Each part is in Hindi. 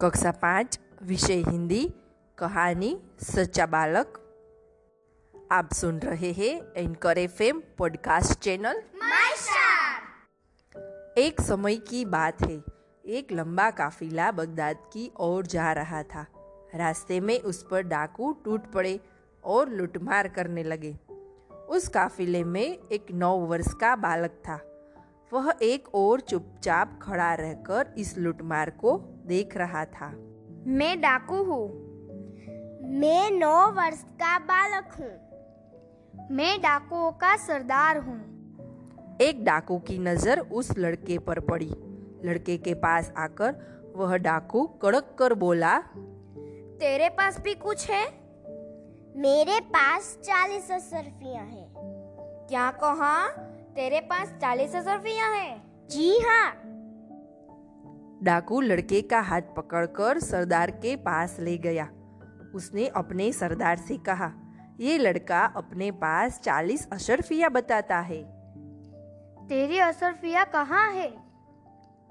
कक्षा पाँच विषय हिंदी कहानी सच्चा बालक। आप सुन रहे हैं anchor F M podcast channel. एक समय की बात है। एक लंबा काफिला बगदाद की ओर जा रहा था। रास्ते में उस पर डाकू टूट पड़े और लूटमार करने लगे। उस काफिले में एक नौ वर्ष का बालक था। वह एक और चुपचाप खड़ा रहकर इस लुटमार को देख रहा था। मैं डाकू हूँ। मैं नौ वर्ष का बालक हूँ। मैं डाकुओं का सरदार हूँ। एक डाकू की नज़र उस लड़के पर पड़ी। लड़के के पास आकर वह डाकू कड़क कर बोला तेरे पास भी कुछ है? मेरे पास चालीस सरफियाँ हैं। क्या कहा? तेरे पास चालीस सरफियाँ है। जी हाँ। डाकू लड़के का हाथ पकड़कर सरदार के पास ले गया। उसने अपने सरदार से कहा ये लड़का अपने पास चालीस अशरफिया बताता है। तेरी अशरफिया कहाँ है?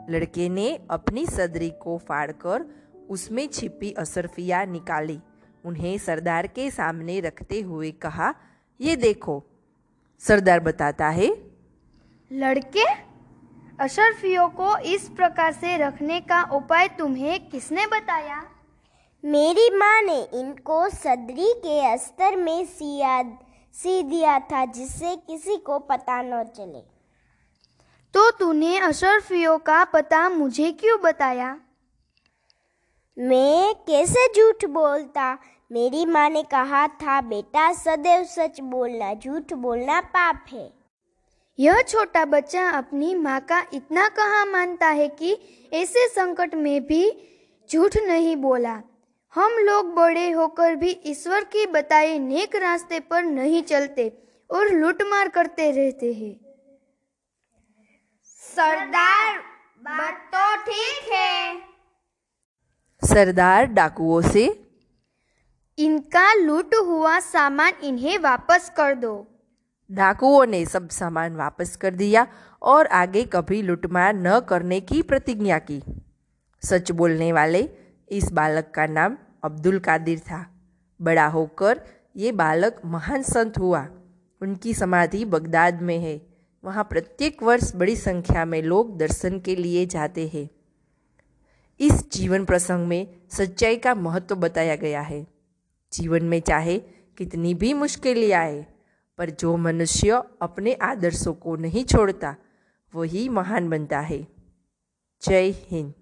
लड़के ने अपनी सदरी को फाड़कर उसमें छिपी अशरफिया निकाली। उन्हें सरदार के सामने रखते हुए कहा ये देखो सरदार बताता है लड़के अशरफियों को इस प्रकार से रखने का उपाय तुम्हें किसने बताया? मेरी माँ ने इनको सदरी के अस्तर में सिया सी दिया था जिससे किसी को पता न चले। तो तूने अशरफियों का पता मुझे क्यों बताया? मैं कैसे झूठ बोलता? मेरी माँ ने कहा था बेटा सदैव सच बोलना झूठ बोलना पाप है। यह छोटा बच्चा अपनी माँ का इतना कहाँ मानता है कि ऐसे संकट में भी झूठ नहीं बोला। हम लोग बड़े होकर भी ईश्वर की बताए नेक रास्ते पर नहीं चलते और लूटमार करते रहते हैं। सरदार बात तो ठीक है। सरदार डाकुओं से इनका लूट हुआ सामान इन्हें वापस कर दो। डाकुओं ने सब सामान वापस कर दिया और आगे कभी लुटमार न करने की प्रतिज्ञा की। सच बोलने वाले, इस बालक का नाम अब्दुल कादिर था। बड़ा होकर ये बालक महान संत हुआ। उनकी समाधि बगदाद में है। वहाँ प्रत्येक वर्ष बड़ी संख्या में लोग दर्शन के लिए जाते हैं। इस जीवन प्रसंग में सच्चाई का महत्व बताया गया है। जीवन में चाहे कितनी भी मुश्किलें आए पर जो मनुष्य अपने आदर्शों को नहीं छोड़ता वही महान बनता है। जय हिंद।